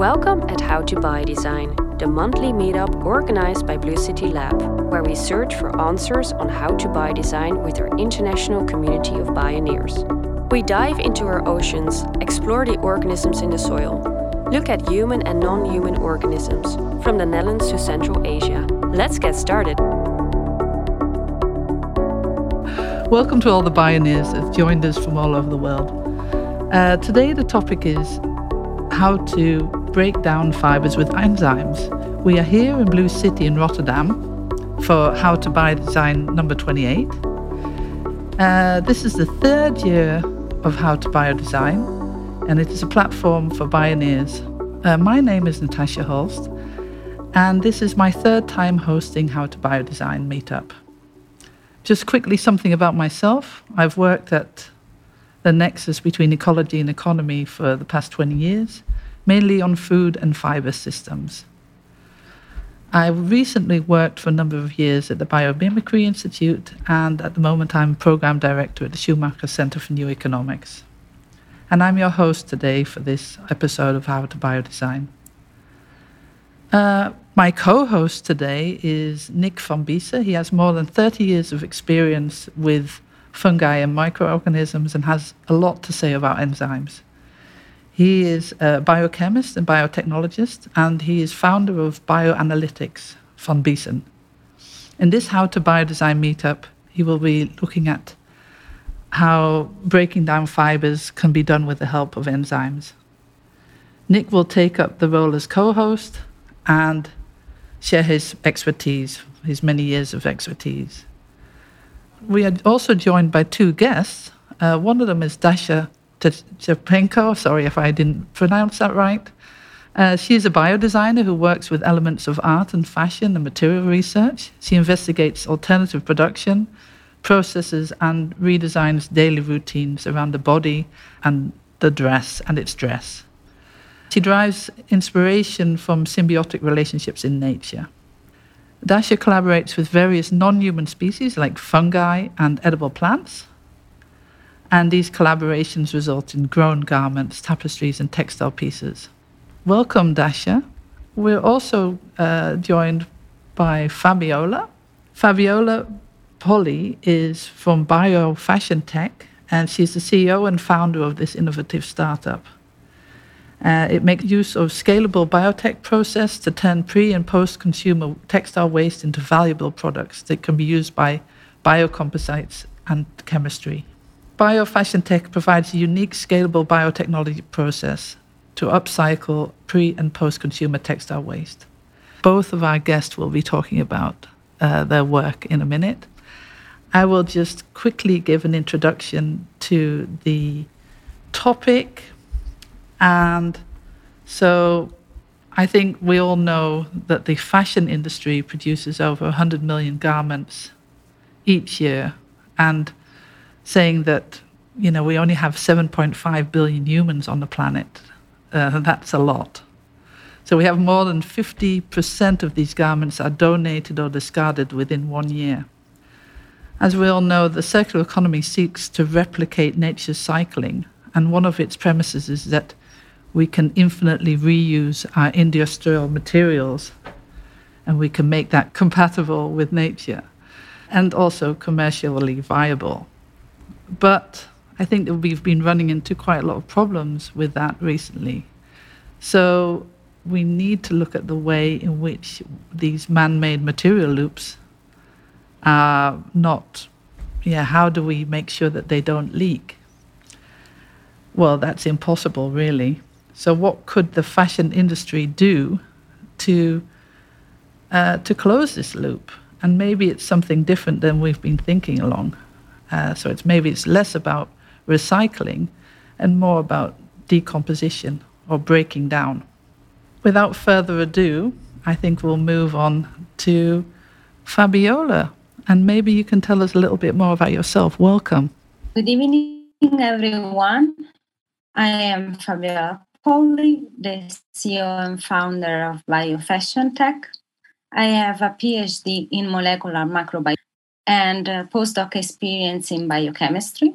Welcome at How to Biodesign, the monthly meetup organized by Blue City Lab, where we search for answers on how to biodesign with our international community of pioneers. We dive into our oceans, explore the organisms in the soil, look at human and non human organisms, from the Netherlands to Central Asia. Let's get started. Welcome to all the pioneers that joined us from all over the world. Uh, today, the topic is how to break down fibers with enzymes. We are here in Blue City in Rotterdam for How to Biodesign number 28. Uh, this is the third year of How to Biodesign, and it is a platform for pioneers. Uh, my name is Natasha Holst, and this is my third time hosting How to Biodesign meetup. Just quickly, something about myself. I've worked at the nexus between ecology and economy for the past 20 years, mainly on food and fiber systems. I recently worked for a number of years at the Biomimicry Institute, and at the moment I'm program director at the Schumacher Center for New Economics. And I'm your host today for this episode of How to Biodesign. Uh, my co host today is Nick van Biese. He has more than 30 years of experience with fungi and microorganisms and has a lot to say about enzymes. He is a biochemist and biotechnologist, and he is founder of Bioanalytics van Biesen. In this How to Biodesign meetup, he will be looking at how breaking down fibers can be done with the help of enzymes. Nick will take up the role as co host and share his expertise, his many years of expertise. We are also joined by two guests. Uh, one of them is Dasha Tchepenko. Sorry if I didn't pronounce that right. Uh, she is a biodesigner who works with elements of art and fashion and material research. She investigates alternative production, processes, and redesigns daily routines around the body and the dress and its dress. She derives inspiration from symbiotic relationships in nature. Dasha collaborates with various non human species like fungi and edible plants and these collaborations result in grown garments, tapestries, and textile pieces. Welcome, Dasha. We're also uh, joined by Fabiola. Fabiola Polli is from Bio Fashion Tech, and she's the CEO and founder of this innovative startup. Uh, it makes use of scalable biotech process to turn pre and post consumer textile waste into valuable products that can be used by biocomposites and chemistry. Biofashion Tech provides a unique scalable biotechnology process to upcycle pre and post consumer textile waste. Both of our guests will be talking about uh, their work in a minute. I will just quickly give an introduction to the topic. And so I think we all know that the fashion industry produces over 100 million garments each year. And saying that you know we only have 7.5 billion humans on the planet. Uh, that's a lot. So we have more than 50% of these garments are donated or discarded within one year. As we all know, the circular economy seeks to replicate nature's cycling, and one of its premises is that we can infinitely reuse our industrial materials and we can make that compatible with nature and also commercially viable. But I think that we've been running into quite a lot of problems with that recently. So we need to look at the way in which these man made material loops are not, yeah, how do we make sure that they don't leak? Well, that's impossible, really. So, what could the fashion industry do to, uh, to close this loop? And maybe it's something different than we've been thinking along. Uh, so it's maybe it's less about recycling and more about decomposition or breaking down. Without further ado, I think we'll move on to Fabiola, and maybe you can tell us a little bit more about yourself. Welcome. Good evening, everyone. I am Fabiola Polli, the CEO and founder of BioFashion Tech. I have a PhD in molecular macrobiology and postdoc experience in biochemistry.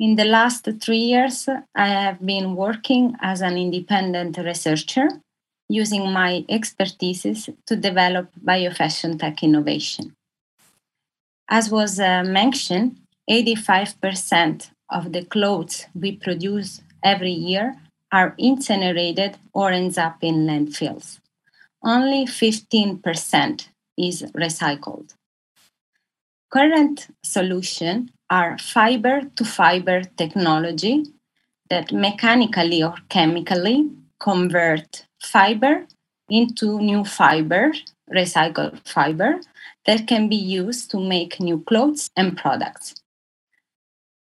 In the last three years, I have been working as an independent researcher using my expertise to develop biofashion tech innovation. As was uh, mentioned, 85% of the clothes we produce every year are incinerated or ends up in landfills. Only 15% is recycled. Current solutions are fiber to fiber technology that mechanically or chemically convert fiber into new fiber, recycled fiber, that can be used to make new clothes and products.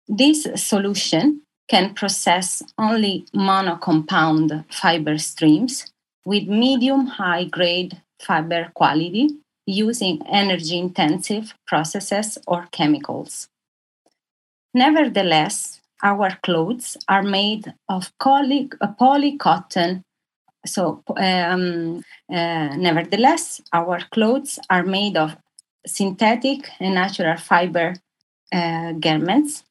This solution can process only monocompound fiber streams with medium high grade fiber quality using energy intensive processes or chemicals. Nevertheless, our clothes are made of poly, cotton. So, um, uh, nevertheless, our clothes are made of synthetic and natural fiber uh, garments.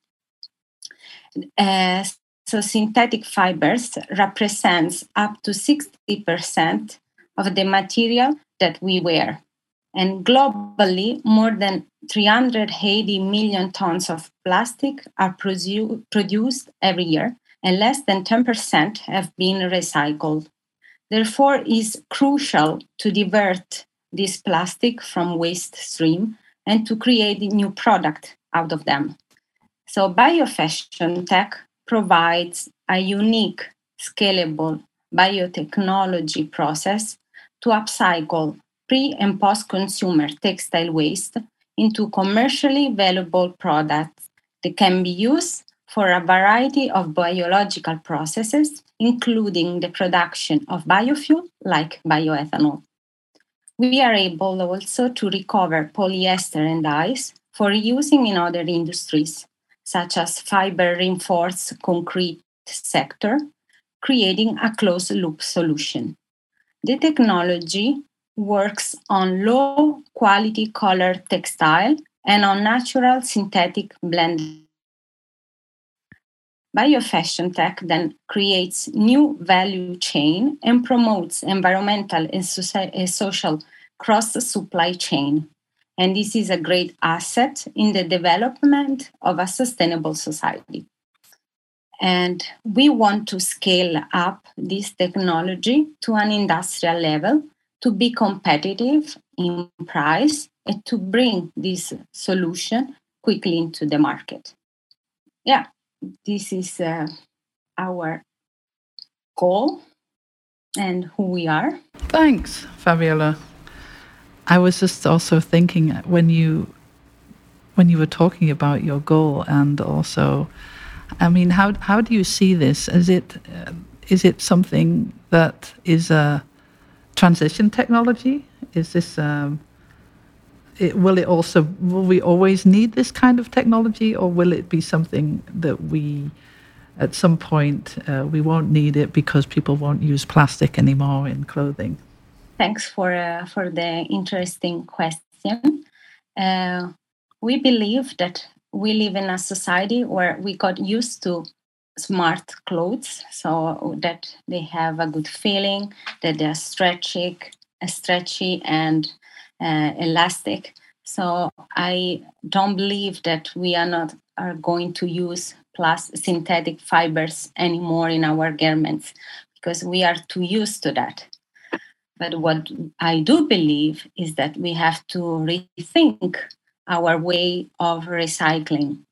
Uh, so synthetic fibers represents up to 60% of the material that we wear. And globally, more than 380 million tons of plastic are produ- produced every year, and less than 10% have been recycled. Therefore, it is crucial to divert this plastic from waste stream and to create new product out of them. So biofashion tech provides a unique, scalable biotechnology process to upcycle pre and post consumer textile waste into commercially valuable products that can be used for a variety of biological processes, including the production of biofuel like bioethanol. We are able also to recover polyester and dyes for using in other industries, such as fiber reinforced concrete sector, creating a closed loop solution. The technology works on low quality color textile and on natural synthetic blend. Biofashion tech then creates new value chain and promotes environmental and, social cross supply chain. And this is a great asset in the development of a sustainable society. And we want to scale up this technology to an industrial level to be competitive in price and to bring this solution quickly into the market. Yeah, this is uh, our goal and who we are. Thanks, Fabiola. I was just also thinking when you when you were talking about your goal and also, I mean, how how do you see this? Is it uh, is it something that is a transition technology? Is this um, it, will it also will we always need this kind of technology, or will it be something that we at some point uh, we won't need it because people won't use plastic anymore in clothing? Thanks for uh, for the interesting question. Uh, we believe that we live in a society where we got used to smart clothes so that they have a good feeling that they're stretchy stretchy and uh, elastic. So i don't believe that we are not are going to use plus synthetic fibers anymore in our garments because we are too used to that. But what i do believe is that we have to rethink our way of recycling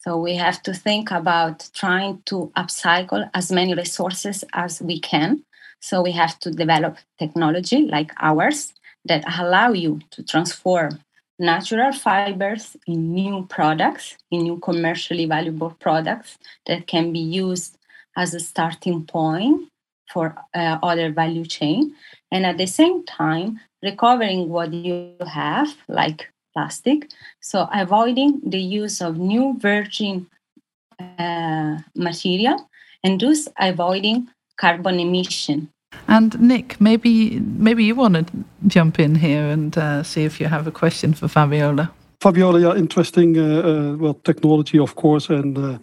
so we have to think about trying to upcycle as many resources as we can. So we have to develop technology like ours that allow you to transform natural fibers in new products, in new commercially valuable products that can be used as a starting point for uh, other value chain and at the same time recovering what you have like plastic. So avoiding the use of new virgin uh, material and thus avoiding carbon emission. And Nick, maybe maybe you want to jump in here and uh, see if you have a question for Fabiola. Fabiola, yeah, interesting. Uh, uh well, technology, of course, and uh,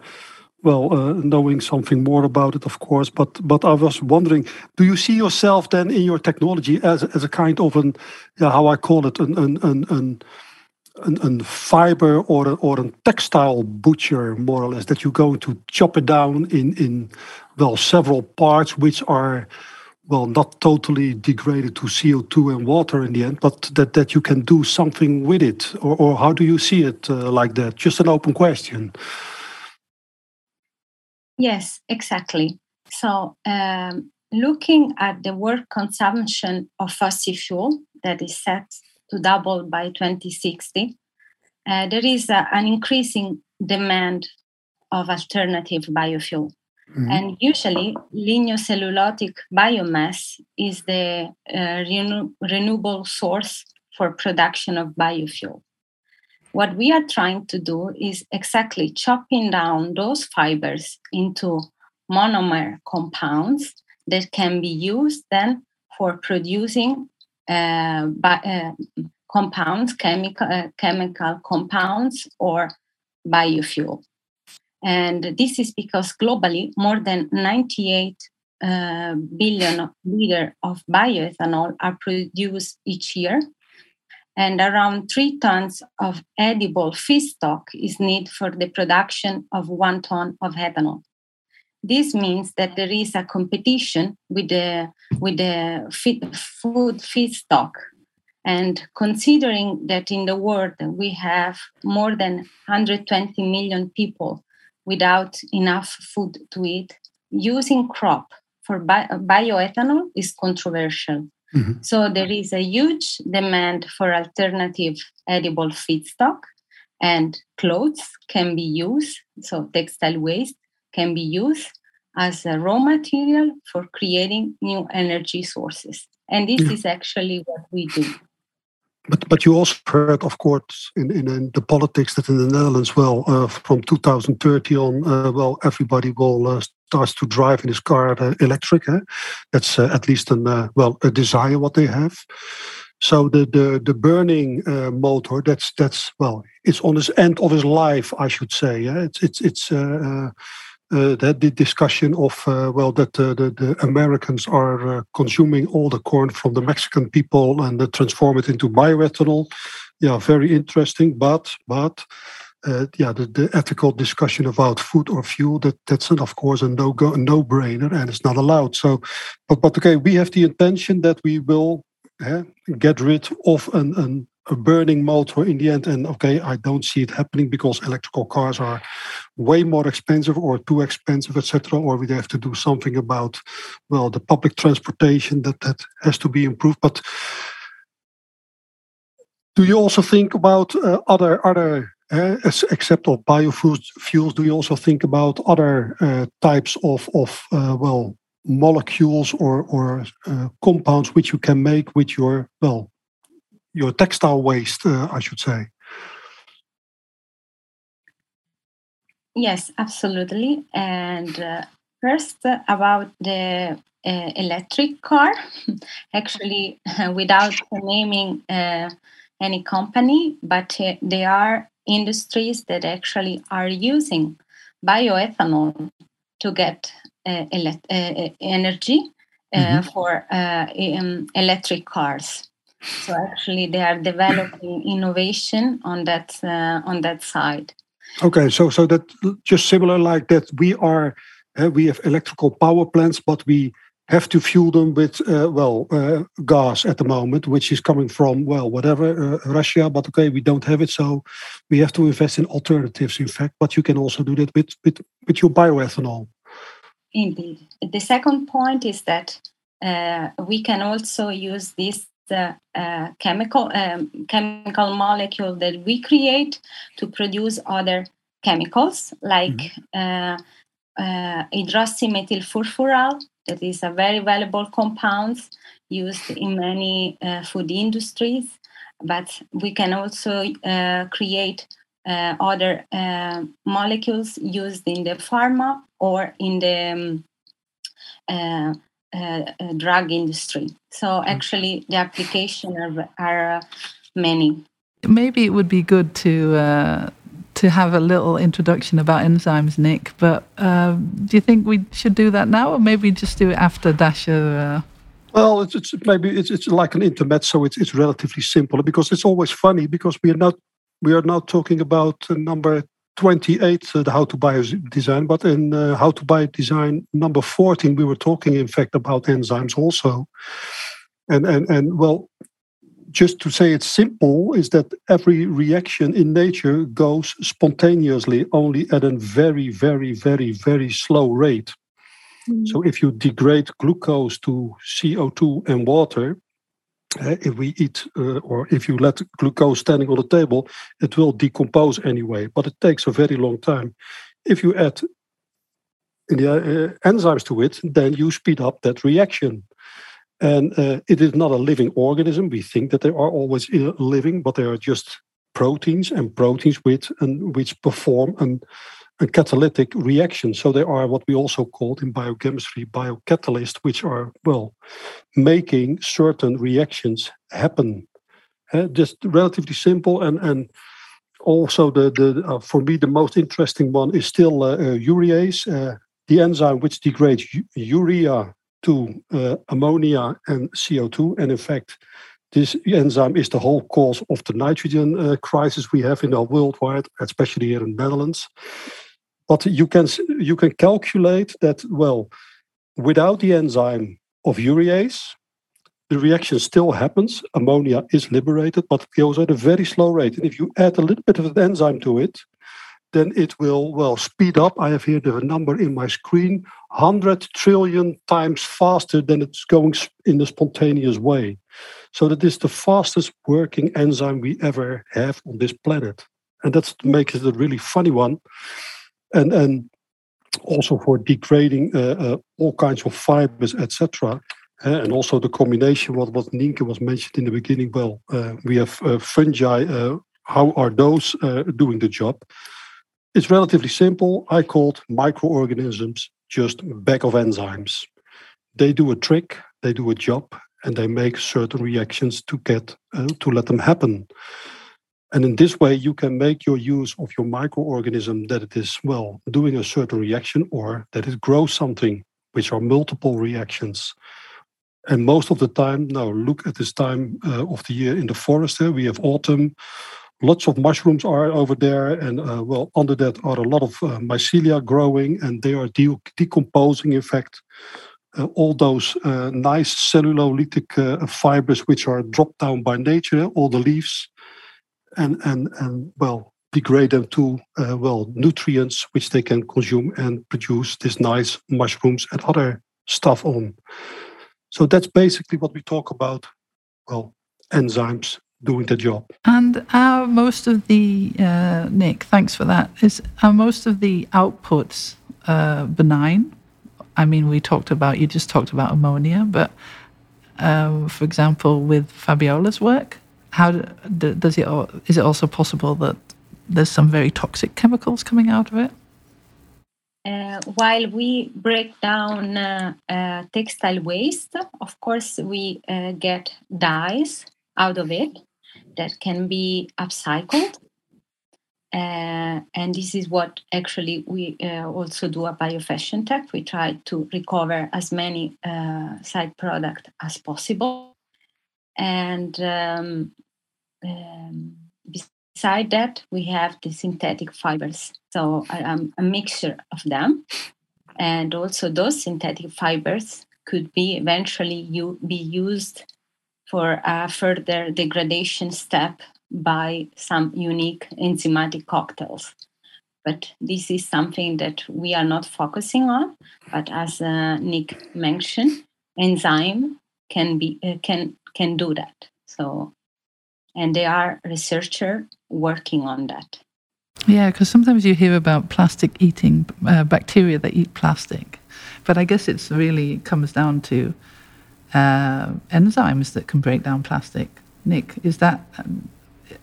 well, uh, knowing something more about it, of course. But but I was wondering, do you see yourself then in your technology as as a kind of an, yeah, how I call it, an an an, an een, een fiber or a, or a textile butcher, more or less, that you're going to chop it down in, in well, several parts which are well, not totally degraded to CO2 and water in the end, but that, that you can do something with it? Or, or how do you see it uh, like that? Just an open question. Yes, exactly. So, um, looking at the world consumption of fossil fuel that is set to double by 2060, uh, there is a, an increasing demand of alternative biofuel. Mm-hmm. And usually, lignocellulosic biomass is the uh, renew- renewable source for production of biofuel. What we are trying to do is exactly chopping down those fibers into monomer compounds that can be used then for producing uh, uh, compounds, chemical, uh, chemical compounds, or biofuel. And this is because globally, more than 98 uh, billion liter of bioethanol are produced each year, and around three tons of edible feedstock is needed for the production of one ton of ethanol. This means that there is a competition with the with the feed, food feedstock, and considering that in the world we have more than 120 million people without enough food to eat, using crop for bi- bioethanol is controversial. Mm-hmm. So there is a huge demand for alternative edible feedstock, and clothes can be used. So textile waste can be used as a raw material for creating new energy sources. And this yeah. is actually what we do. But but you also heard, of course, in, in, in the politics that in the Netherlands, well, uh, from 2030 on, uh, well, everybody will uh, starts to drive in his car uh, electric. That's uh, at least an uh, well a desire what they have. So the the the burning uh, motor that's that's well it's on his end of his life I should say. Yeah? It's it's it's uh, uh, that the discussion of uh, well that uh, the, the Americans are consuming all the corn from the Mexican people and transform it into bioethanol. Yeah, very interesting. But but uh, yeah, the, the, ethical discussion about food or fuel that that's of course a no go, no brainer, and it's not allowed. So, but but okay, we have the intention that we will uh, get rid of an, an a burning motor in the end. And okay, I don't see it happening because electrical cars are way more expensive or too expensive, etc. Or we have to do something about well the public transportation that that has to be improved. But do you also think about uh, other other uh, except of biofuels? Fuels, do you also think about other uh, types of of uh, well molecules or or uh, compounds which you can make with your well your textile waste, uh, I should say. Yes, absolutely. And uh, first, uh, about the uh, electric car, actually, without naming uh, any company, but uh, there are industries that actually are using bioethanol to get ele- energy mm-hmm. for um, electric cars. So actually, they are developing innovation on that uh, on that side. Okay, so so that just similar like that. We are uh, we have electrical power plants, but we have to fuel them with uh, well uh, gas at the moment, which is coming from well whatever uh, Russia. But okay, we don't have it, so we have to invest in alternatives. In fact, but you can also do that with with with your bioethanol. Indeed. The second point is that uh, we can also use this uh, chemical um, chemical molecule that we create to produce other chemicals like mm-hmm. uh, uh, hydroxymethylfurfural that is a very valuable compound used in many uh, food industries but we can also uh, create uh, other molecules used in the pharma or in the um, uh, uh, drug industry. So mm. actually, the application are, are uh, many. Maybe it would be good to to have a little introduction about enzymes, Nick. But uh, do you think we should do that now, or maybe just do it after Dasha? Uh... Well, it's, it's maybe it's, it's like an intermezzo. It's it's relatively simple because it's always funny because we are not we are now talking about uh, number 28, uh, the how to buy design, but in uh, how to biodesign number 14, we were talking in fact about enzymes also. And and and well, just to say it's simple is that every reaction in nature goes spontaneously only at a very very very very slow rate mm. so if you degrade glucose to co2 and water if we eat uh, or if you let glucose standing on the table it will decompose anyway but it takes a very long time if you add the uh, enzymes to it then you speed up that reaction and uh, it is not a living organism. We think that they are always living, but they are just proteins and proteins with and which perform an, a catalytic reaction. So they are what we also call in biochemistry biocatalysts, which are well making certain reactions happen. Uh, just relatively simple and and also the the uh, for me the most interesting one is still uh, uh urease, uh, the enzyme which degrades urea to uh, ammonia and CO2. And in fact, this enzyme is the whole cause of the nitrogen uh, crisis we have in our worldwide, especially here in the Netherlands. But you can you can calculate that well, without the enzyme of urease, the reaction still happens. Ammonia is liberated, but it goes at a very slow rate. And if you add a little bit of an enzyme to it, then it will well speed up. I have here the number in my screen 100 trillion times faster than it's going in a spontaneous way. So that is the fastest working enzyme we ever have on this planet. And that makes it a really funny one. And, and also for degrading uh, uh, all kinds of fibers, etc. Uh, and also the combination, what, what Nienke was mentioned in the beginning. Well, uh, we have uh, fungi. Uh, how are those doing the job? It's relatively simple. I called microorganisms just bag of enzymes. They do a trick, they do a job, and they make certain reactions to get to let them happen. And in this way, you can make your use of your microorganism that it is well doing a certain reaction or that it grows something, which are multiple reactions. And most of the time, now look at this time uh, of the year in the forest. Here we have autumn lots of mushrooms are over there, and uh, well, under that are a lot of uh, mycelia growing, and they are de- decomposing. In fact, uh, all those uh, nice cellulolytic uh, fibers which are dropped down by nature, all the leaves, and and and well, degrade them to uh, well nutrients which they can consume and produce this nice mushrooms and other stuff on. So that's basically what we talk about. Well, enzymes doing the job. And are most of the uh, Nick, thanks for that. Is are most of the outputs uh, benign? I mean, we talked about you just talked about ammonia, but uh, for example, with Fabiola's work, how does it? Is it also possible that there's some very toxic chemicals coming out of it? Uh, while we break down uh, uh, textile waste, of course, we uh, get dyes out of it that can be upcycled. Uh, and this is what actually we uh, also do at Biofashion Tech. We try to recover as many side product as possible. And um, um, beside that, we have the synthetic fibers. So um, a mixture of them. And also those synthetic fibers could be eventually you, be used for a further degradation step by some unique enzymatic cocktails. But this is something that we are not focusing on. But as uh, Nick mentioned, enzyme can be uh, can can do that. So, and there are researchers working on that. Yeah, because sometimes you hear about plastic eating uh, bacteria that eat plastic, but I guess it's really comes down to uh, enzymes that can break down plastic. Nick, is that um,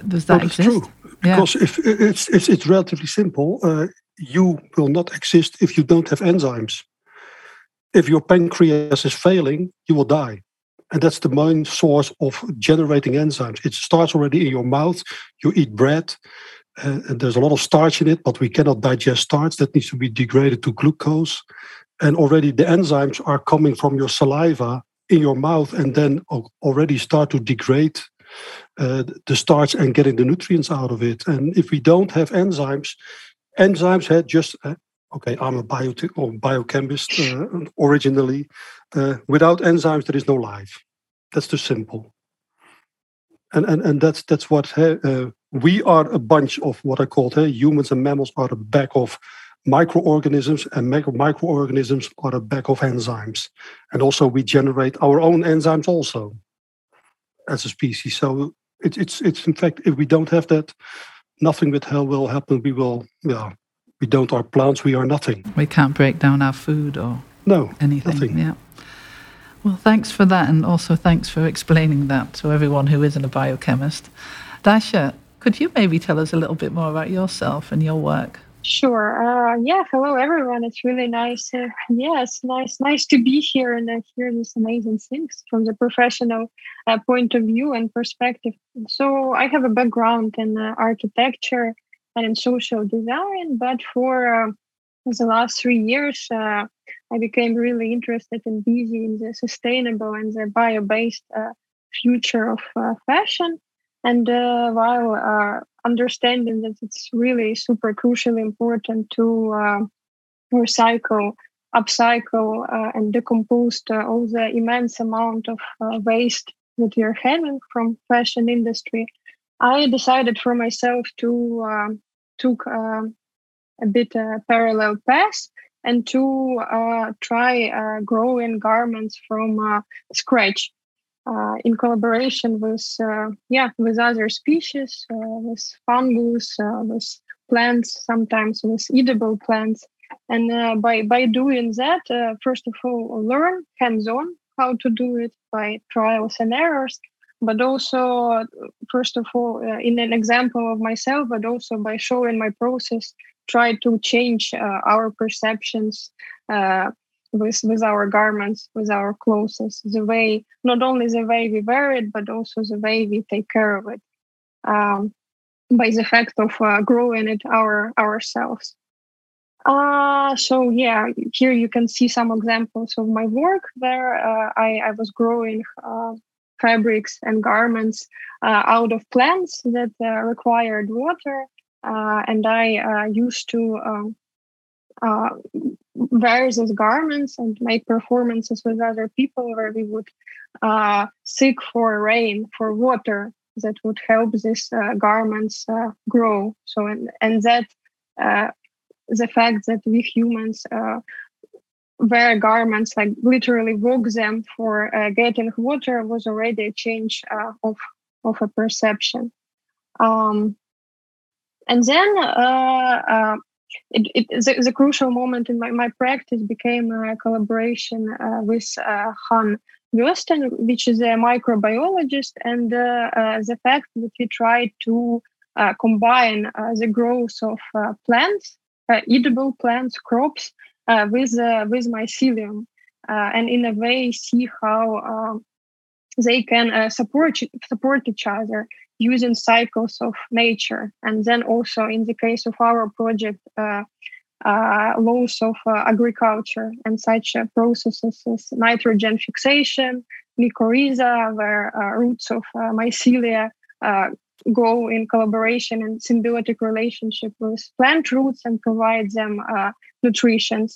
does that well, exist? True. Because yeah. if it's, it's it's relatively simple, uh, you will not exist if you don't have enzymes. If your pancreas is failing, you will die, and that's the main source of generating enzymes. It starts already in your mouth. You eat bread, Uh, and there's a lot of starch in it, but we cannot digest starch. That needs to be degraded to glucose. And already the enzymes are coming from your saliva in your mouth and then already start to degrade uh, the starch and getting the nutrients out of it. And if we don't have enzymes, enzymes had just uh, okay. I'm a bio or biochemist uh, originally. Uh, without enzymes, there is no life. That's too simple. And and and that's that's what uh, we are. A bunch of what I call humans and mammals are a back of microorganisms, and micro microorganisms are a back of enzymes. And also, we generate our own enzymes also as a species. So it, it's it's in fact, if we don't have that, nothing with hell will happen. We will, yeah, we don't are plants. We are nothing. We can't break down our food or no anything. Nothing. Yeah. Well, thanks for that, and also thanks for explaining that to everyone who isn't a biochemist. Dasha, could you maybe tell us a little bit more about yourself and your work? Sure. Uh, yeah. Hello, everyone. It's really nice. Uh, yes, nice, nice to be here and uh, hear these amazing things from the professional uh, point of view and perspective. So I have a background in uh, architecture and in social design, but for uh, the last three years, I became really interested and busy in the sustainable and the bio-based future of fashion. And while understanding that it's really super crucially important to uh, recycle, upcycle, uh, and decompose uh, all the immense amount of uh, waste that we're having from fashion industry, I decided for myself to um, took um, a bit uh, parallel path and to uh, try growing garments from scratch uh, in collaboration with uh, yeah with other species, uh, with fungus, uh, with plants, sometimes with edible plants. And uh, by by doing that, uh, first of all, learn hands-on how to do it by trials and errors, but also first of all in an example of myself, but also by showing my process, try to change our perceptions with with our garments, with our clothes, the way not only the way we wear it, but also the way we take care of it, um, by the fact of uh, growing it our ourselves. Uh, so yeah, here you can see some examples of my work where uh, I, I was growing uh, fabrics and garments uh, out of plants that uh, required water. Uh, and I used to um, uh, wears as garments and make performances with other people where we would uh, seek for rain, for water that would help these uh, garments uh, grow. So, and, and that uh, the fact that we humans uh, wear garments, like literally walk them for uh, getting water, was already a change of, of a perception. Um, and then it, it the, the, crucial moment in my, my practice became a collaboration uh, with uh, Han Wösten, which is a microbiologist, and uh, uh the fact that we tried to uh, combine uh, the growth of plants, edible plants, crops, with with mycelium, and in a way see how um, they can support support each other using cycles of nature. And then also in the case of our project, uh, uh, laws of uh, agriculture and such uh, processes as nitrogen fixation, mycorrhiza, where uh, roots of uh, mycelia go in collaboration and symbiotic relationship with plant roots and provide them nutrition.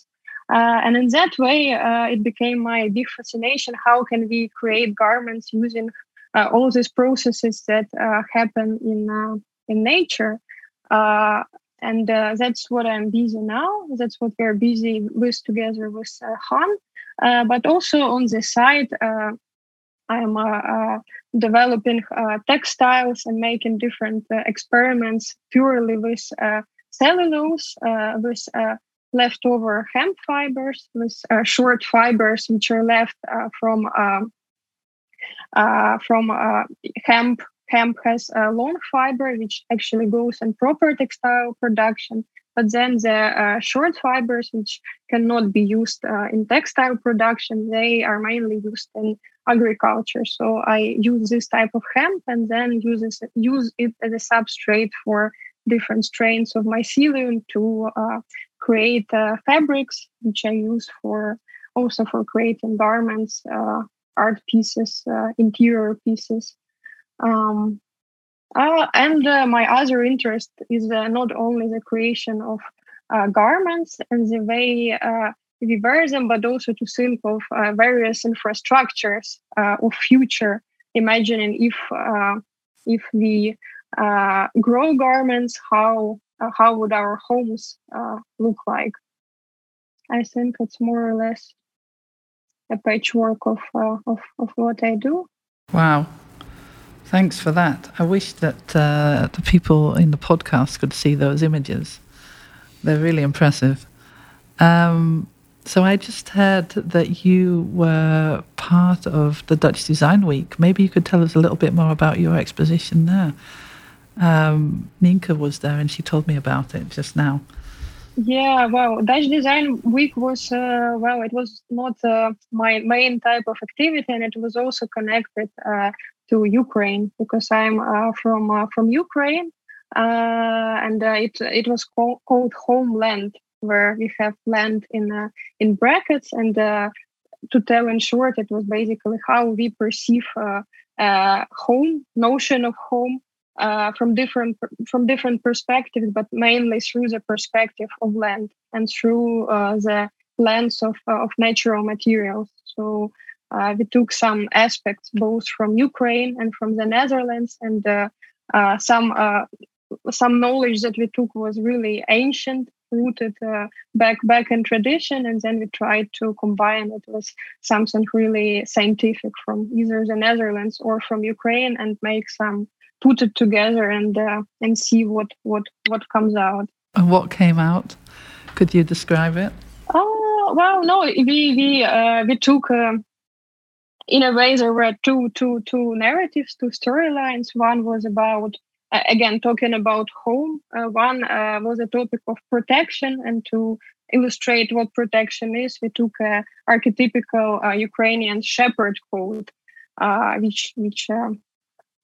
Uh, and in that way, uh, it became my big fascination. How can we create garments using uh, all these processes that uh, happen in uh, in nature? Uh, and that's what i'm busy now. That's what we're busy with together with han. But also on the side i'm developing textiles and making different experiments purely with cellulose with leftover hemp fibers with uh, short fibers which are left uh, from um, uh, from uh, hemp. Hemp has a long fiber, which actually goes in proper textile production. But then the uh, short fibers, which cannot be used in textile production, they are mainly used in agriculture. So I use this type of hemp and then use it as a substrate for different strains of mycelium to uh, create uh, fabrics, which I use for also for creating garments, uh, art pieces, uh, interior pieces. Um, uh, and uh, my other interest is not only the creation of garments and the way we wear them, but also to think of various infrastructures of future, imagining if if we uh, grow garments, how uh, how would our homes uh, look like? I think it's more or less a patchwork of, uh, of, of what I do. Wow. Thanks for that. I wish that uh, the people in the podcast could see those images. They're really impressive. Um, so I just heard that you were part of the Dutch Design Week. Maybe you could tell us a little bit more about your exposition there. Um, Nienke was there and she told me about it just now. Yeah, well, Dutch Design Week was uh, well, it was not uh, my main type of activity, and it was also connected uh, to Ukraine because I'm uh, from uh, from Ukraine, uh, and it it was called, homeland, where we have land in in brackets, and to tell in short, it was basically how we perceive home, notion of home, uh, from different from different perspectives, but mainly through the perspective of land and through uh, the lens of uh, of natural materials. So uh, we took some aspects both from Ukraine and from the Netherlands, and uh, some some knowledge that we took was really ancient rooted uh, back back in tradition and then we tried to combine it with something really scientific from either the netherlands or from ukraine and make some put it together and uh, and see what what what comes out. And what came out? Could you describe it? Oh well, no, we we uh, we took. Uh, in a way, there were two two two narratives, two storylines. One was about uh, again talking about home. Uh, one uh, was a topic of protection, and to illustrate what protection is, we took a archetypical uh, Ukrainian shepherd code, uh, which which um,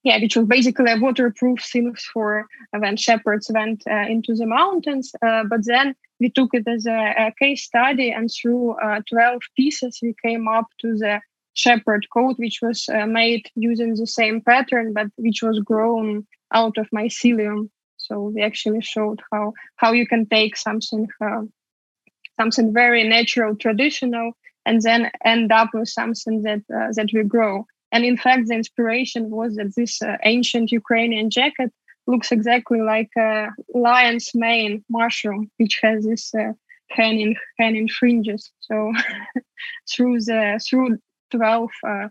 yeah, which was basically a waterproof thing for when shepherds went uh, into the mountains. Uh, but then we took it as a, a case study, and through uh, 12 pieces, we came up to the shepherd coat, which was uh, made using the same pattern, but which was grown out of mycelium. So we actually showed how how you can take something uh, something very natural, traditional, and then end up with something that uh, that we grow. And in fact, the inspiration was that this uh, ancient Ukrainian jacket looks exactly like a lion's mane mushroom, which has this uh, hanging hanging fringes. So through the through twelve uh,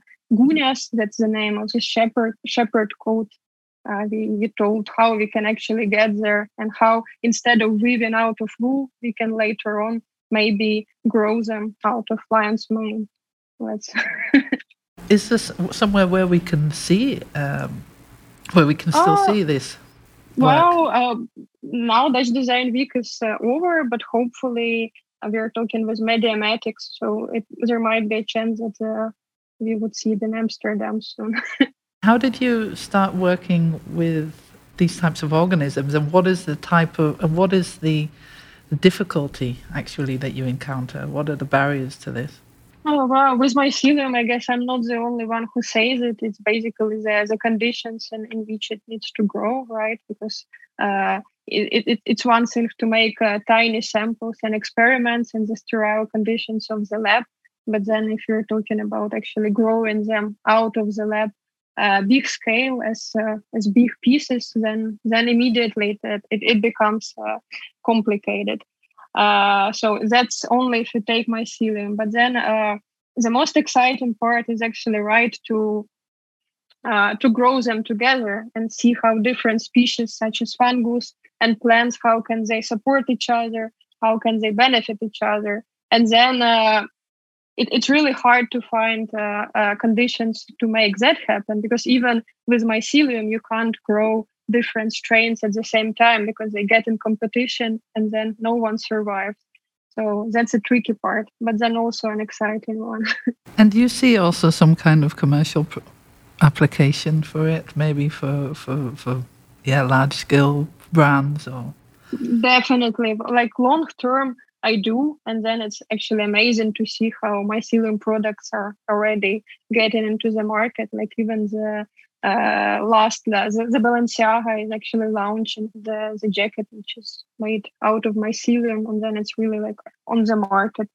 that's the name of the shepherd shepherd coat. Uh, we, we told how we can actually get there and how instead of weaving out of wool, we can later on maybe grow them out of lion's mane. Let's Is this somewhere where we can see, um, where we can still uh, see this? Work? Well, uh, now Dutch Design Week is uh, over, but hopefully uh, we are talking with Mediamatics, so it, there might be a chance that uh, we would see it in Amsterdam soon. How did you start working with these types of organisms, and what is the type of, and what is the, the difficulty actually that you encounter? What are the barriers to this? Oh wow! With my mycelium, I guess I'm not the only one who says it. It's basically the the conditions in, in which it needs to grow, right? Because uh, it, it, it's one thing to make uh, tiny samples and experiments in the sterile conditions of the lab, but then if you're talking about actually growing them out of the lab, uh, big scale as uh, as big pieces, then then immediately it it, it becomes uh, complicated. Uh, so that's only if you take mycelium. But then uh, the most exciting part is actually right to uh, to grow them together and see how different species such as fungus and plants how can they support each other how can they benefit each other and then uh, it, it's really hard to find uh, uh, conditions to make that happen because even with mycelium you can't grow different strains at the same time because they get in competition and then no one survives. So that's a tricky part, but then also an exciting one. and do you see also some kind of commercial application for it, maybe for, for, for yeah, large scale brands or definitely like long term I do. And then it's actually amazing to see how mycelium products are already getting into the market. Like even the uh, last, the, the Balenciaga is actually launching the, the jacket, which is made out of mycelium. And then it's really like on the market.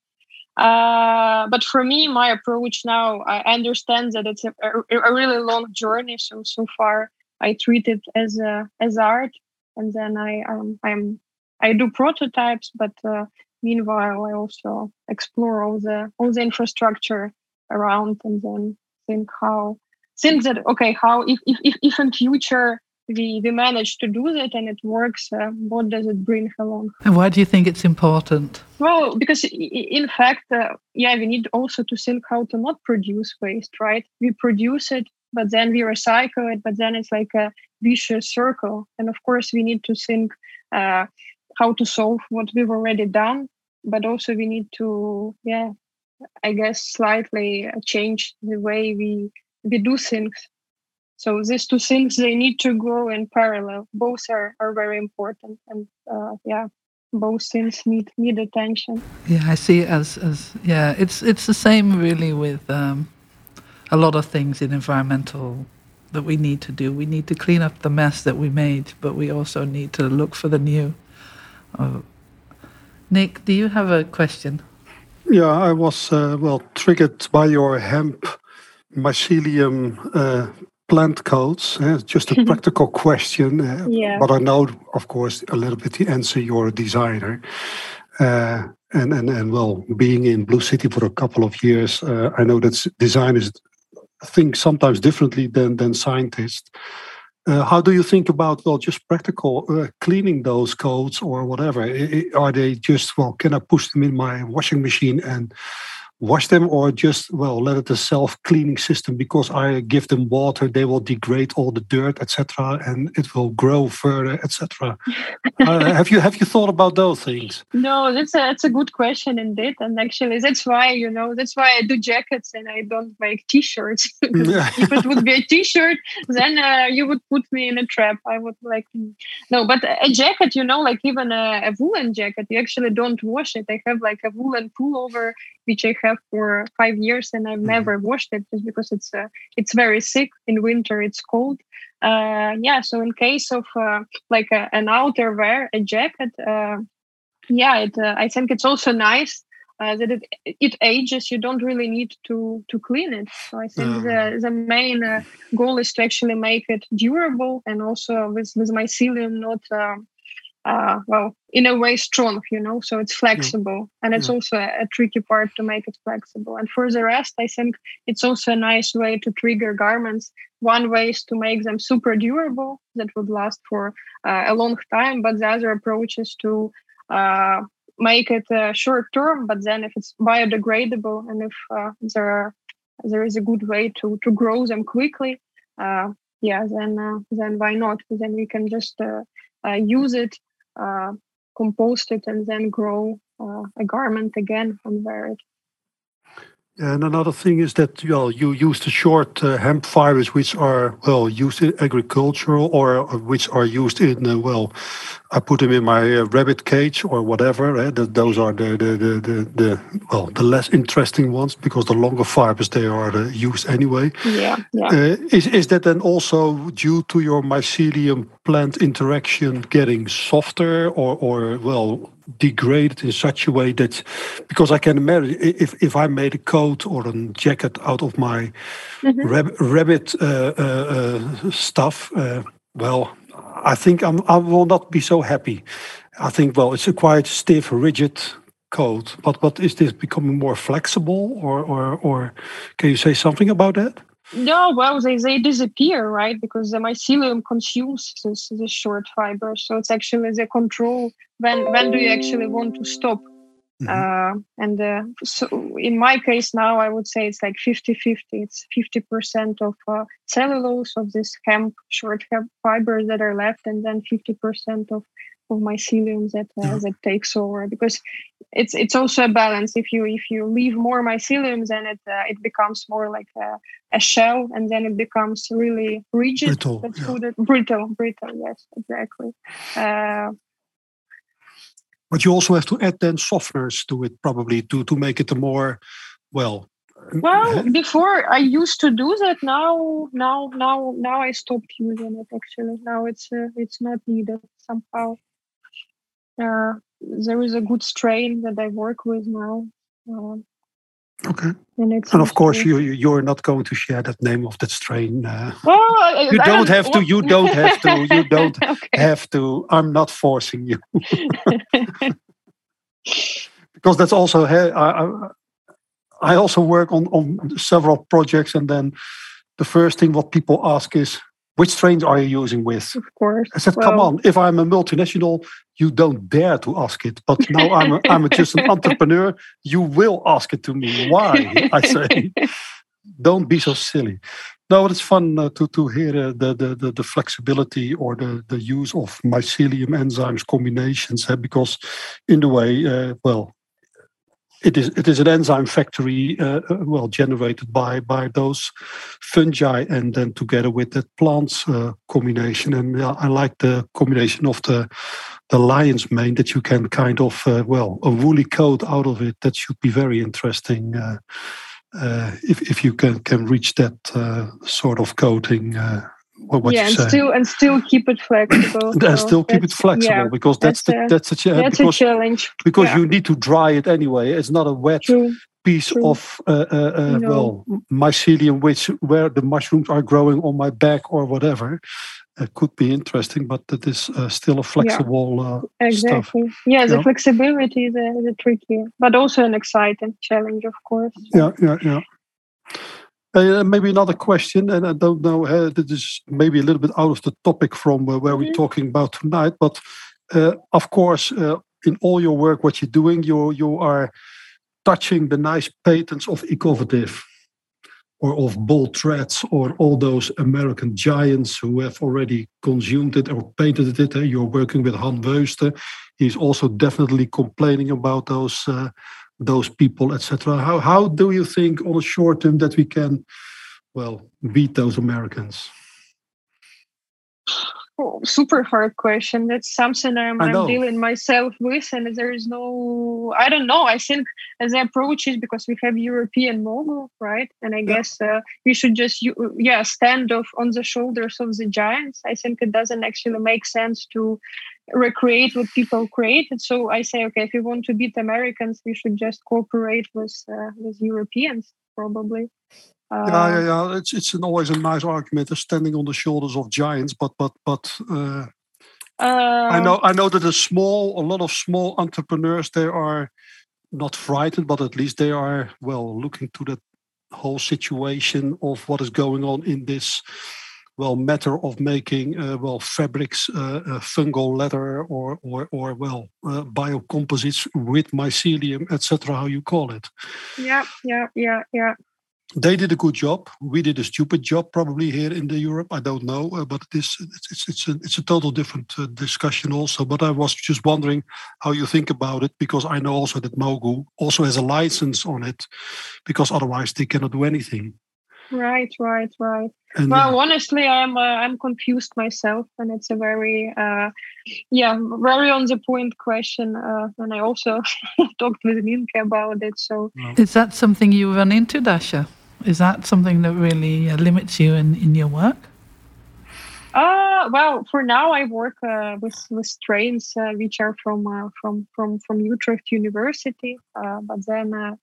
Uh, but for me, my approach now, I understand that it's a, a, a really long journey. So, so far I treat it as a, as art. And then I, um, I'm, I do prototypes, but uh, meanwhile i also explore all the all the infrastructure around and then think how think that okay how if if, if in future we we manage to do that and it works uh, what does it bring along? And why do you think it's important? Well because in fact uh, yeah we need also to think how to not produce waste right? We produce it but then we recycle it but then it's like a vicious circle. And of course we need to think uh, how to solve what we've already done but also we need to yeah i guess slightly change the way we we do things. So these two things they need to go in parallel. Both are, are very important and uh, yeah both things need need attention. Yeah i see it as as yeah it's it's the same really with um, a lot of things in environmental that we need to do. We need to clean up the mess that we made but we also need to look for the new. Uh, Nick, do you have a question? Yeah, I was uh, well triggered by your hemp mycelium uh, plant codes. Uh, just a practical question, uh, yeah. but I know, of course, a little bit the answer. You're a designer, uh, and and and well, being in Blue City for a couple of years, uh, I know that designers think sometimes differently than than scientists. Uh, how do you think about well, just practical uh, cleaning those coats or whatever? I, are they just well? Can I push them in my washing machine and wash them or just well let it a self-cleaning system because i give them water they will degrade all the dirt etc and it will grow further etc uh, have you have you thought about those things? No that's a that's a good question indeed and actually that's why you know that's why i do jackets and i don't make t-shirts. If it would be a t-shirt then uh, you would put me in a trap. I would like no but a jacket you know like even a, a woolen jacket you actually don't wash it. I have like a woolen pullover which I have for five years, and I've mm-hmm. never washed it just because it's uh, it's very thick in winter. It's cold. Uh, yeah, so in case of uh, like a, an outerwear, a jacket, uh, yeah, it uh, I think it's also nice uh, that it it ages. You don't really need to to clean it. So I think the mm. the main uh, goal is to actually make it durable and also with with mycelium not uh, well, in a way strong, you know, so it's flexible. Yeah. And it's yeah. also a, a, tricky part to make it flexible. And for the rest, I think it's also a nice way to trigger garments. One way is to make them super durable, that would last for uh, a long time. But the other approach is to uh, make it uh, short term, but then if it's biodegradable and if uh, there are, there is a good way to to grow them quickly, uh, yeah, then uh, then why not? Then we can just use it uh, compost it and then grow uh, a garment again and wear it. And another thing is that well, you use the short uh, hemp fibers, which are well used in agricultural, or which are used in uh, well, I put them in my uh, rabbit cage or whatever. Eh? The, those are the the, the the, the well the less interesting ones because the longer fibers they are uh, used anyway. Yeah, yeah. Uh, is is that then also due to your mycelium plant interaction getting softer or or well degraded in such a way that because I can imagine if if I made a coat or a jacket out of my mm-hmm. rab- rabbit uh, uh, uh stuff, uh, well, I think I'm, I will not be so happy. I think well, it's a quite stiff, rigid coat. But but is this becoming more flexible, or or or can you say something about that? No, well, they, they disappear, right? Because the mycelium consumes this, this short fiber. So it's actually the control when when do you actually want to stop? Mm-hmm. Uh, and uh, so in my case now, I would say it's like 50 50. It's 50% of uh, cellulose of this hemp, short hemp fibers that are left, and then 50% of of mycelium that uh, that takes over because it's it's also a balance. If you if you leave more mycelium then it uh, it becomes more like a, a, shell and then it becomes really rigid brittle, yeah. brittle brittle yes exactly. Uh, but you also have to add then softeners to it probably to to make it a more well well before i used to do that now now now now i stopped using it actually. Now it's uh, it's not needed somehow uh, there is a good strain that i work with now uh, okay. and, and of course you you're not going to share that name of that strain uh, well, you don't, don't, have to you don't have to you don't okay. have to. I'm not forcing you. Because that's also I, I, I also work on, on several projects, and then the first thing what people ask is, which strains are you using with? Of course. I said, well, come on, if I'm a multinational, you don't dare to ask it. But now I'm, a, I'm a, just an entrepreneur, you will ask it to me. Why? I say, don't be so silly. No, it's fun uh, to, to hear uh, the, the, the, the, flexibility or the, the use of mycelium enzymes combinations, uh, because in the way, uh, well, it is it is an enzyme factory uh, uh, well generated by by those fungi and then together with that plants uh, combination. And uh, I like the combination of the the lion's mane that you can kind of uh, well a woolly coat out of it. That should be very interesting uh, if if you can can reach that sort of coating what yeah, and still and still keep it flexible. and so still keep it flexible yeah, because that's, that's the, a, that's a, that's because, a challenge. Because yeah. you need to dry it anyway. It's not a wet True. piece True. of uh, uh, uh, no. well mycelium, which where the mushrooms are growing on my back or whatever. It could be interesting, but it is uh, still a flexible uh, exactly. Stuff. Yeah, the flexibility is a, is a tricky, but also an exciting challenge, of course. Yeah, yeah, yeah. Uh, maybe another question, and I don't know, uh, this is maybe a little bit out of the topic from uh, where mm-hmm. we're talking about tonight, but uh, of course, uh, in all your work, what you're doing, you you are touching the nice patents of Ecovative or of Bolt Threads or all those American giants who have already consumed it or painted it. You're working with Han Wösten. He's also definitely complaining about those uh, those people, etc. How how do you think on a short term that we can, well, beat those Americans? Oh, super hard question. That's something I'm, I'm, dealing myself with, and there is no. I don't know. I think the approach is because we have European Mogu, right? And I yeah. guess uh, we should just yeah stand off on the shoulders of the giants. I think it doesn't actually make sense to recreate what people created. So I say, okay, if we want to beat Americans, we should just cooperate with uh, with Europeans, probably. Uh, yeah, yeah, yeah. It's it's an, always a nice argument, of standing on the shoulders of giants. But but but uh, I know I know that a small, a lot of small entrepreneurs, they are not frightened, but at least they are well looking to that whole situation of what is going on in this well matter of making uh, well fabrics, uh, uh, fungal leather, or or or well uh, biocomposites with mycelium, etc. How you call it? Yeah, yeah, yeah, yeah. They did a good job. We did a stupid job, probably here in the Europe. I don't know, uh, but it is it's it's it's a, it's a total different uh, discussion also. But I was just wondering how you think about it because I know also that Mogu also has a license on it, because otherwise they cannot do anything. Right, right, right. And, well, uh, honestly, I'm uh, I'm confused myself, and it's a very uh, yeah, very on the point question. Uh, and I also talked with Nienke about it. So, is that something you run into, Dasha? Is that something that really uh, limits you in, in your work? Uh, well, for now, I work uh, with with strains uh, which are from uh, from from from Utrecht University. Uh, but then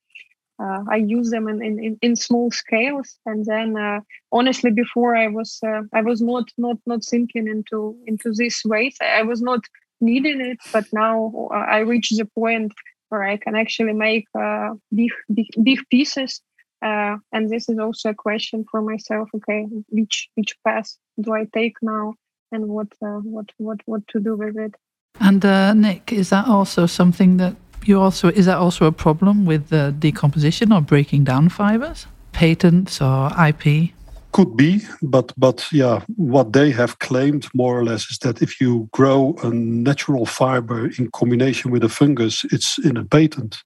uh, I use them in, in, in small scales, and then uh, honestly, before I was uh, I was not not not thinking into into this ways. I was not needing it, but now uh, I reach the point where I can actually make uh, big, big big pieces. Uh, and this is also a question for myself. Okay, which which path do I take now, and what what what what to do with it? And Nick, is that also something that you also is that also a problem with the decomposition or breaking down fibers, patents or IP? could be, but but yeah, what they have claimed more or less is that if you grow a natural fiber in combination with a fungus, it's in a patent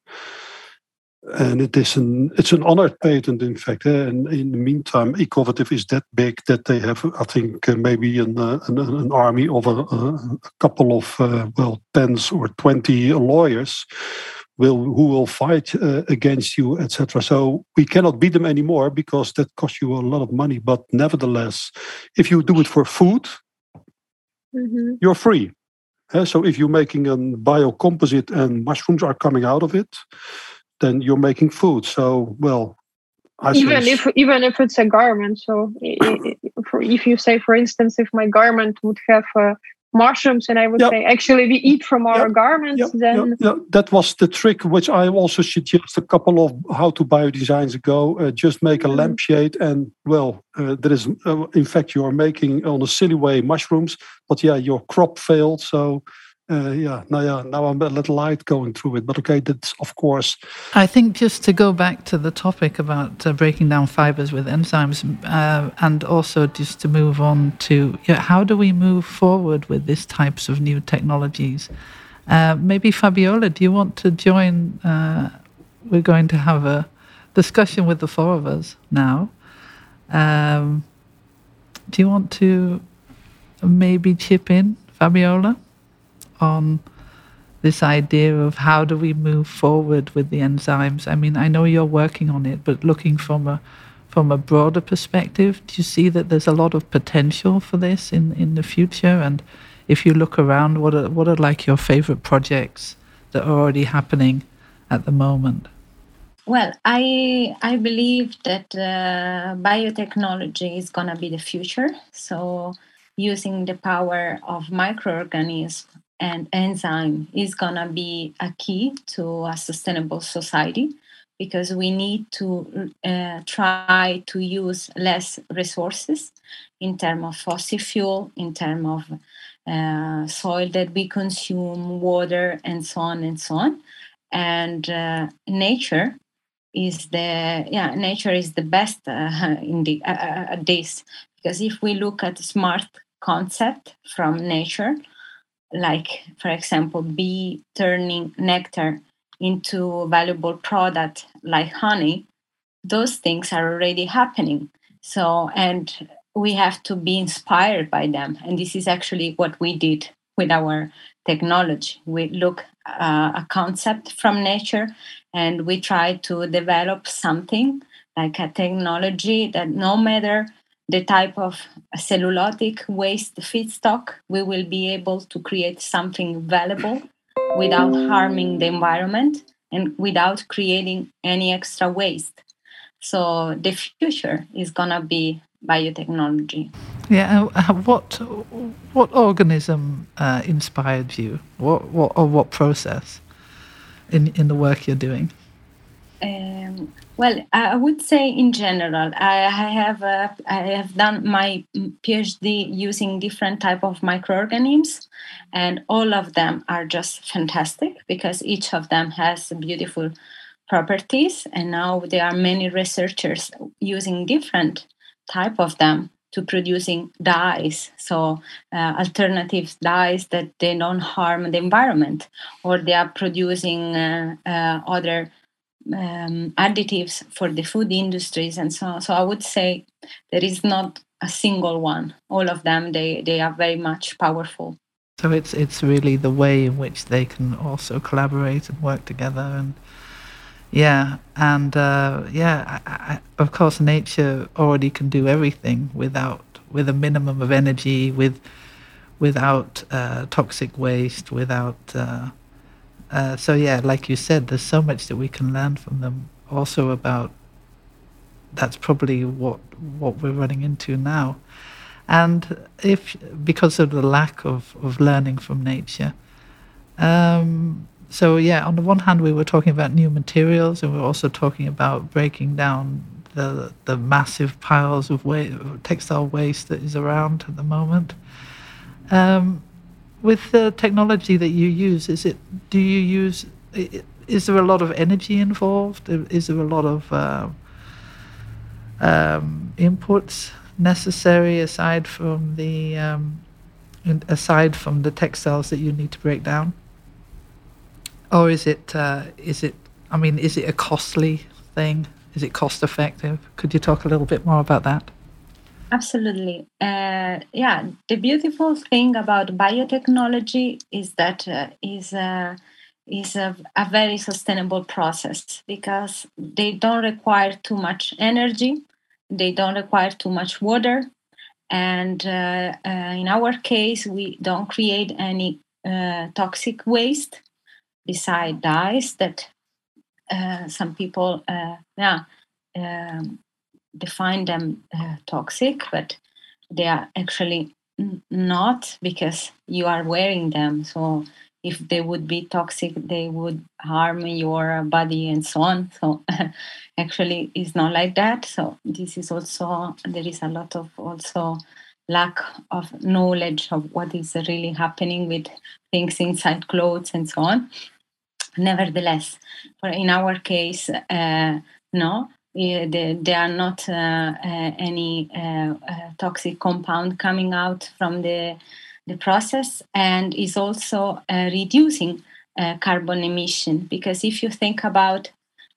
and it is an it's an honored patent in fact and in the meantime Ecovative is that big that they have i think uh, maybe an, uh, an, an, army of a, a couple of uh, well tens or 20 lawyers will who will fight uh, against you etc so we cannot beat them anymore because that costs you a lot of money. But nevertheless if you do it for food mm-hmm. you're free. So if you're making a biocomposite and mushrooms are coming out of it then you're making food. So, well, I even if even if it's a garment. So, if you say, for instance, if my garment would have uh, mushrooms, and I would yep. say, actually, we eat from our yep. garments, yep. then that was the trick, which I also suggest a couple of how to biodesigns ago. Uh, just make a mm-hmm. lampshade, and well, uh, there is, uh, in fact, you are making on a silly way mushrooms, but yeah, your crop failed, so uh, yeah, now, yeah, now I'm a little light going through it, but okay, that's of course. I think just to go back to the topic about uh, breaking down fibers with enzymes, uh, and also just to move on to yeah, how do we move forward with these types of new technologies? Uh, maybe Fabiola, do you want to join? Uh, we're going to have a discussion with the four of us now. Um, do you want to maybe chip in, Fabiola? On this idea of how do we move forward with the enzymes? I mean, I know you're working on it, but looking from a from a broader perspective, do you see that there's a lot of potential for this in, in the future? And if you look around, what are what are like your favorite projects that are already happening at the moment? Well, I I believe that uh, biotechnology is gonna be the future. So using the power of microorganisms and enzyme is going to be a key to a sustainable society because we need to uh, try to use less resources in terms of fossil fuel, in terms of uh, soil that we consume, water, and so on and so on. And uh, nature is the yeah nature is the best uh, in the uh, uh, this because if we look at smart concept from nature like for example bee turning nectar into valuable product like honey those things are already happening. So and we have to be inspired by them. And this is actually what we did with our technology. We look uh, a concept from nature and we try to develop something like a technology that no matter the type of cellulotic waste feedstock, we will be able to create something valuable without harming the environment and without creating any extra waste. So the future is gonna be biotechnology. Yeah, uh, what what organism uh, inspired you? What what or what process in in the work you're doing? Um, well, I would say in general, I have uh, I have done my PhD using different type of microorganisms, and all of them are just fantastic because each of them has beautiful properties. And now there are many researchers using different type of them to producing dyes, so uh, alternative dyes that they don't harm the environment, or they are producing uh, uh other um, additives for the food industries and so on. So I would say there is not a single one. All of them they they are very much powerful. So it's it's really the way in which they can also collaborate and work together and yeah and uh, yeah I, I, of course nature already can do everything without with a minimum of energy with without uh, toxic waste without uh, uh, so yeah, like you said, there's so much that we can learn from them. Also about that's probably what what we're running into now, and if because of the lack of of learning from nature. Um, so yeah, on the one hand, we were talking about new materials, and we are also talking about breaking down the the massive piles of waste, textile waste that is around at the moment. Um, with the technology that you use, is it? Do you use? Is there a lot of energy involved? Is there a lot of? Uh, um, inputs necessary aside from the um, aside from the textiles that you need to break down, or is it uh, is it? I mean, is it a costly thing? Is it cost effective? Could you talk a little bit more about that? Absolutely. Uh, yeah, the beautiful thing about biotechnology is that uh, is uh, is a, a, very sustainable process because they don't require too much energy, they don't require too much water, and uh, uh, in our case, we don't create any uh, toxic waste beside dyes that some people, yeah. Um, define them uh, toxic, but they are actually not because you are wearing them. So if they would be toxic, they would harm your body and so on. So actually, it's not like that. So this is also there is a lot of also lack of knowledge of what is really happening with things inside clothes and so on. Nevertheless, for in our case, uh, no, there are not uh, uh, any uh, toxic compound coming out from the the process and is also reducing carbon emission. Because if you think about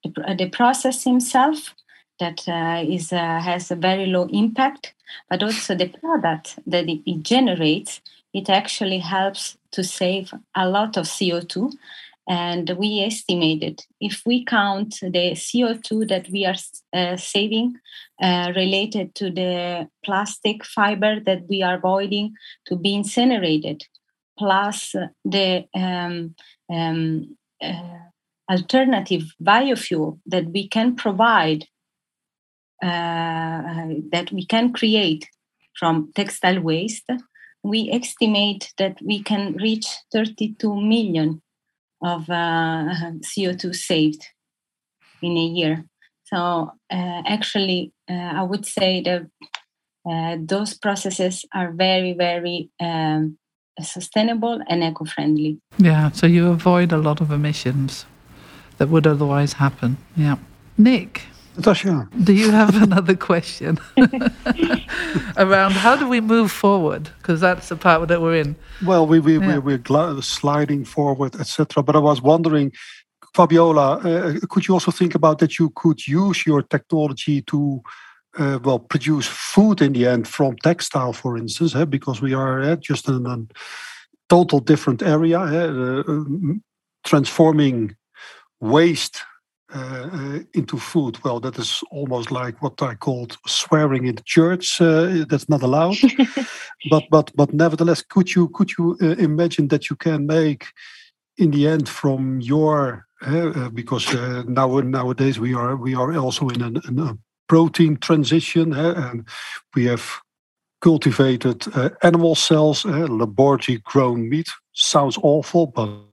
the, the process himself that uh, is, uh, has a very low impact, but also the product that it, it, generates, it actually helps to save a lot of CO2 and we estimated if we count the CO2 that we are uh, saving uh, related to the plastic fiber that we are avoiding to be incinerated, plus the um, um, uh, alternative biofuel that we can provide, uh, that we can create from textile waste, we estimate that we can reach 32 million of uh, CO2 saved in a year. So uh, actually, uh, I would say that those processes are very, very um, sustainable and eco-friendly. Yeah, so you avoid a lot of emissions that would otherwise happen. Yeah. Nick, Natasha. Do you have another question around how do we move forward? Because that's the part that we're in. Well, we, we, yeah. we're, we're sliding forward, etc. But I was wondering, Fabiola, uh, could you also think about that you could use your technology to uh, well produce food in the end from textile, for instance, eh? because we are uh, just in a total different area, eh? uh, transforming waste uh, uh, Uh, uh, into food. Well, that is almost like what I called swearing in the church. Uh, that's not allowed. but but but nevertheless, could you could you uh, imagine that you can make in the end from your uh, uh because now nowadays we are we are also in, an, in a protein transition and we have cultivated animal cells, laboratory grown meat. Sounds awful, but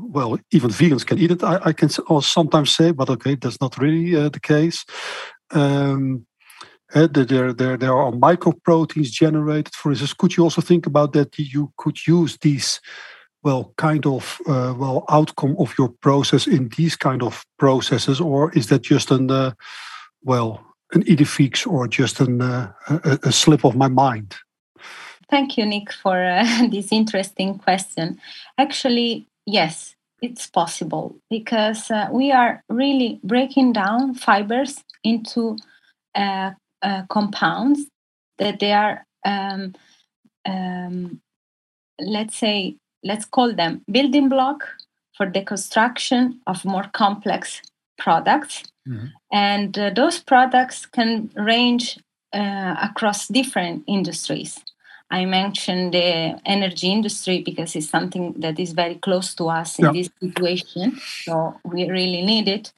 well, even vegans can eat it. I, I can sometimes say, but okay, that's not really uh, the case. Um, uh, there, there, there are mycoproteins generated. For instance, could you also think about that? You could use these, well, kind of, uh, well, outcome of your process in these kind of processes, or is that just an, uh, well, an idée or just an, uh, a, a slip of my mind? Thank you, Nick, for uh, this interesting question. Actually, yes, it's possible because uh, we are really breaking down fibers into uh, uh, compounds that they are, um, um, let's say, let's call them building block for the construction of more complex products. Mm-hmm. And uh, those products can range uh, across different industries. I mentioned the energy industry because it's something that is very close to us in yeah. this situation. So we really need it.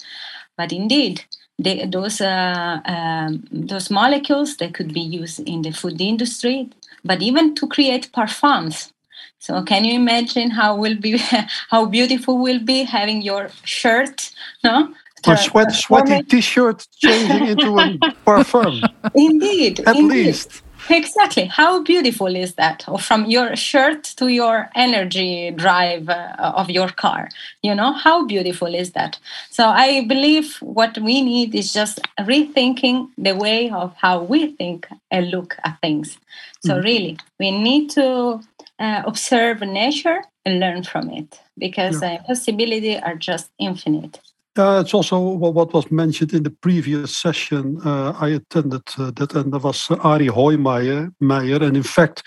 But indeed, they, those uh, um, those molecules that could be used in the food industry, but even to create parfums. So can you imagine how will be how beautiful will be having your shirt, no? Your sweat, sweaty T-shirt changing into a parfum. Indeed, at indeed. least exactly. How beautiful is that? Or from your shirt to your energy drive uh, of your car. You know, how beautiful is that? So I believe what we need is just rethinking the way of how we think and look at things. So mm. really, we need to uh, observe nature and learn from it because yeah. uh, possibilities are just infinite. Uh, it's also what was mentioned in the previous session. Uh, I attended uh, that, and there was uh, Ari Hoijmaier, and in fact,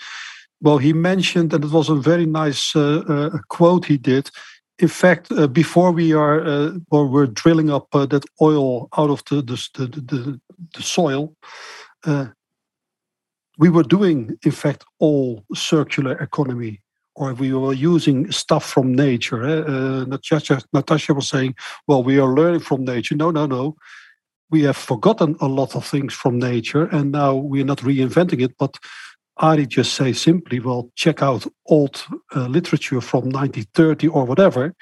well, he mentioned, and it was a very nice uh, uh, quote he did. In fact, before we are, or we're drilling up that oil out of the, the, the, the soil, we were doing, in fact, all circular economy or we were using stuff from nature. Eh? Uh, Natasha, Natasha was saying, well, we are learning from nature. No, no, no. We have forgotten a lot of things from nature and now we're not reinventing it. But Ari just say simply, well, check out old uh, literature from 1930 or whatever.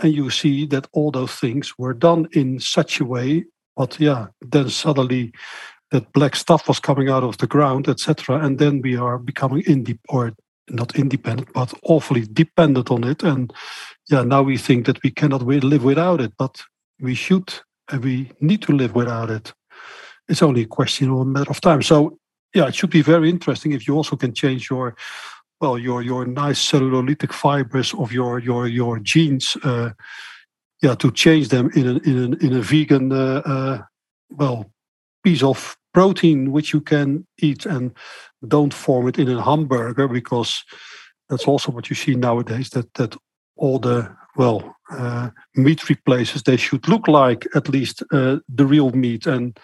And you see that all those things were done in such a way. But yeah, then suddenly that black stuff was coming out of the ground, etc. And then we are becoming or not independent, but awfully dependent on it. And yeah, now we think that we cannot live without it, but we should and we need to live without it. It's only a question of a matter of time. So yeah, it should be very interesting if you also can change your well your your nice cellulolytic fibers of your your your genes. Uh, yeah, to change them in a in a in a vegan uh, uh, well piece of protein which you can eat and don't form it in a hamburger because that's also what you see nowadays that that all the well uh, meat replaces they should look like at least uh, the real meat and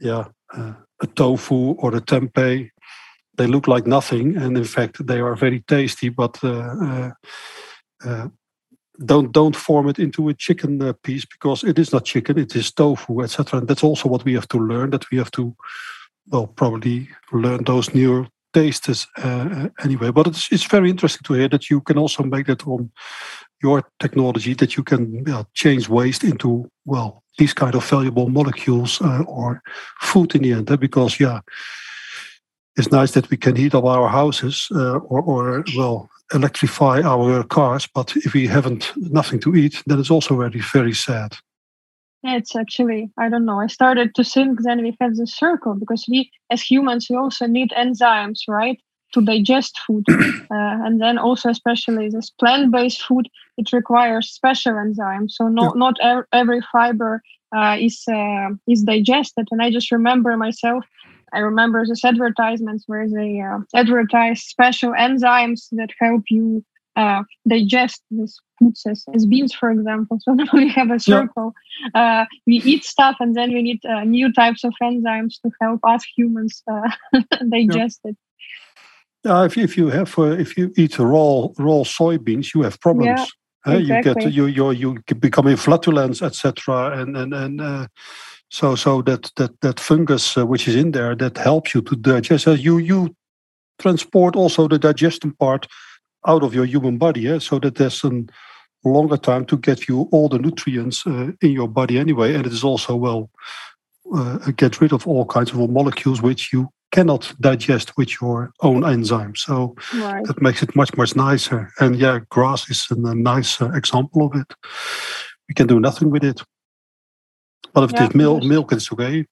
yeah uh, a tofu or a tempeh. They look like nothing and in fact they are very tasty but uh, uh, uh, don't don't form it into a chicken piece because it is not chicken it is tofu etc and that's also what we have to learn that we have to well probably learn those new tastes uh, uh, anyway but it's, it's very interesting to hear that you can also make that on your technology that you can change waste into well these kind of valuable molecules uh, or food in the end eh? because yeah it's nice that we can heat up our houses uh, or, or well electrify our cars, but if we haven't nothing to eat, then it's also very very sad. It's actually I don't know. I started to think then we have this circle because we as humans we also need enzymes, right, to digest food, uh, and then also especially this plant-based food it requires special enzymes. So not yeah. not every fiber uh, is uh, is digested. And I just remember myself I remember those advertisements where they uh, advertise special enzymes that help you uh, digest these foods as, as, beans, for example. So now we have a circle. Yeah. Uh, we eat stuff, and then we need uh, new types of enzymes to help us humans uh, digest yeah. it. Yeah, if, if you have uh, if you eat raw raw soybeans, you have problems. Yeah, exactly. You get you you you become flatulence, etc. And and and so so that that that fungus uh, which is in there that helps you to digest. Uh, you you transport also the digestion part out of your human body, yeah? so that there's a longer time to get you all the nutrients uh, in your body anyway, and it is also well uh, get rid of all kinds of molecules which you cannot digest with your own enzymes. So right. that makes it much much nicer. And yeah, grass is a nice uh, example of it. We can do nothing with it. But if yeah, it's milk, milk is okay.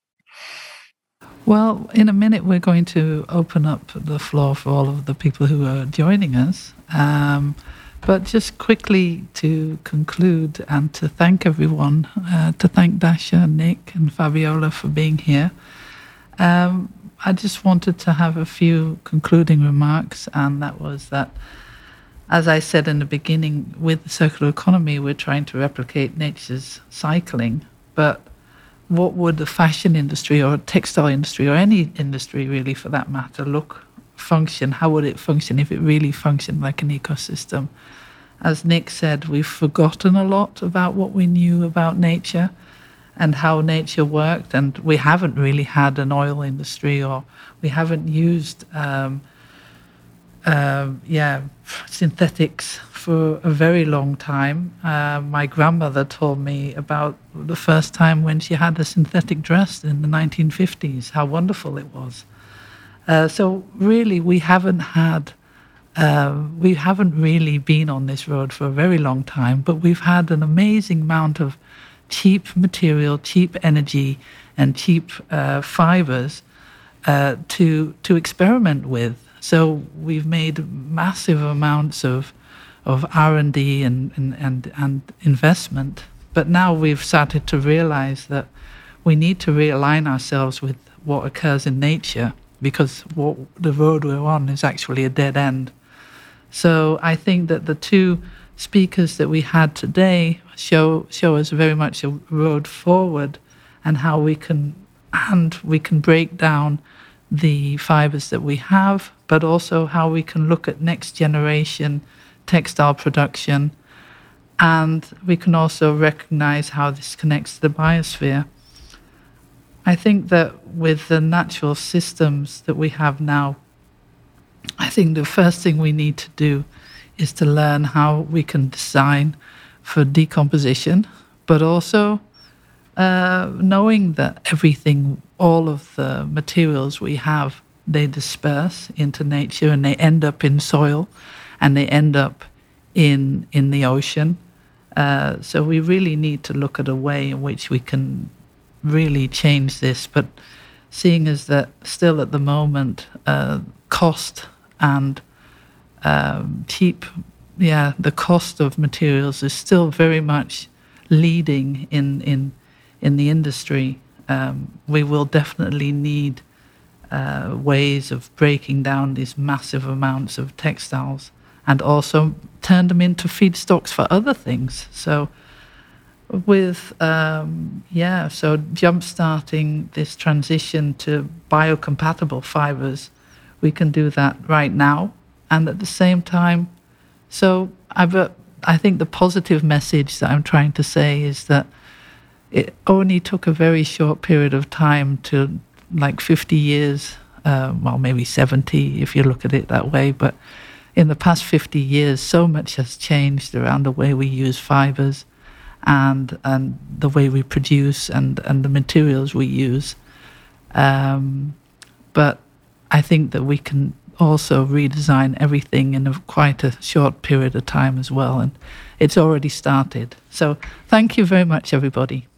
Well, in a minute, we're going to open up the floor for all of the people who are joining us. Um, but just quickly to conclude and to thank everyone, uh, to thank Dasha, Nick, and Fabiola for being here. Um, I just wanted to have a few concluding remarks, and that was that, as I said in the beginning, with the circular economy, we're trying to replicate nature's cycling, but what would the fashion industry or textile industry or any industry really for that matter look function? How would it function if it really functioned like an ecosystem? As nick said we've forgotten a lot about what we knew about nature and how nature worked and we haven't really had an oil industry or we haven't used um, uh, yeah synthetics for a very long time. Uh, my grandmother told me about the first time when she had a synthetic dress in the 1950s, how wonderful it was. Uh, so really, we haven't had. Uh, we haven't really been on this road for a very long time, but we've had an amazing amount of cheap material, cheap energy, and cheap uh, fibers uh, to to experiment with. So we've made massive amounts of of R and D and and and investment, but now we've started to realize that we need to realign ourselves with what occurs in nature because what the road we're on is actually a dead end. So I think that the two speakers that we had today show show us very much a road forward and how we can and we can break down the fibers that we have, but also how we can look at next generation textile production. And we can also recognize how this connects to the biosphere. I think that with the natural systems that we have now, I think the first thing we need to do is to learn how we can design for decomposition, but also uh, knowing that everything, all of the materials we have, they disperse into nature and they end up in soil and they end up in in the ocean. Uh, so we really need to look at a way in which we can really change this. But seeing as that still at the moment, uh, cost and um, cheap, yeah, the cost of materials is still very much leading in in in the industry. Um, we will definitely need uh, ways of breaking down these massive amounts of textiles and also turn them into feedstocks for other things. So, with um, yeah, so jump starting this transition to biocompatible fibers, we can do that right now, and at the same time, so I've. Uh, I think the positive message that I'm trying to say is that it only took a very short period of time to like 50 years, uh, well, maybe 70 if you look at it that way, but in the past 50 years, so much has changed around the way we use fibers and and the way we produce and, and the materials we use. Um, but I think that we can also redesign everything in a, quite a short period of time as well, and it's already started. So thank you very much, everybody.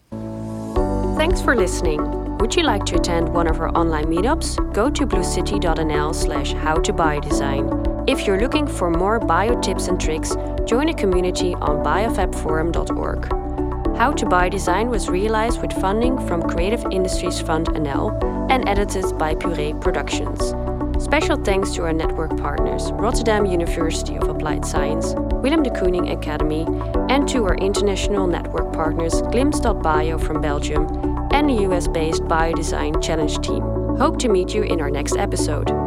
Thanks for listening. Would you like to attend one of our online meetups? Go to bluecity.nl slash how to biodesign. If you're looking for more bio tips and tricks, join a community on biofabforum.org. How to Biodesign was realized with funding from Creative Industries Fund NL and edited by Puree Productions. Special thanks to our network partners, Rotterdam University of Applied Science, Willem de Kooning Academy, and to our international network partners, Glimpse.bio from Belgium and the US based Biodesign Challenge team. Hope to meet you in our next episode.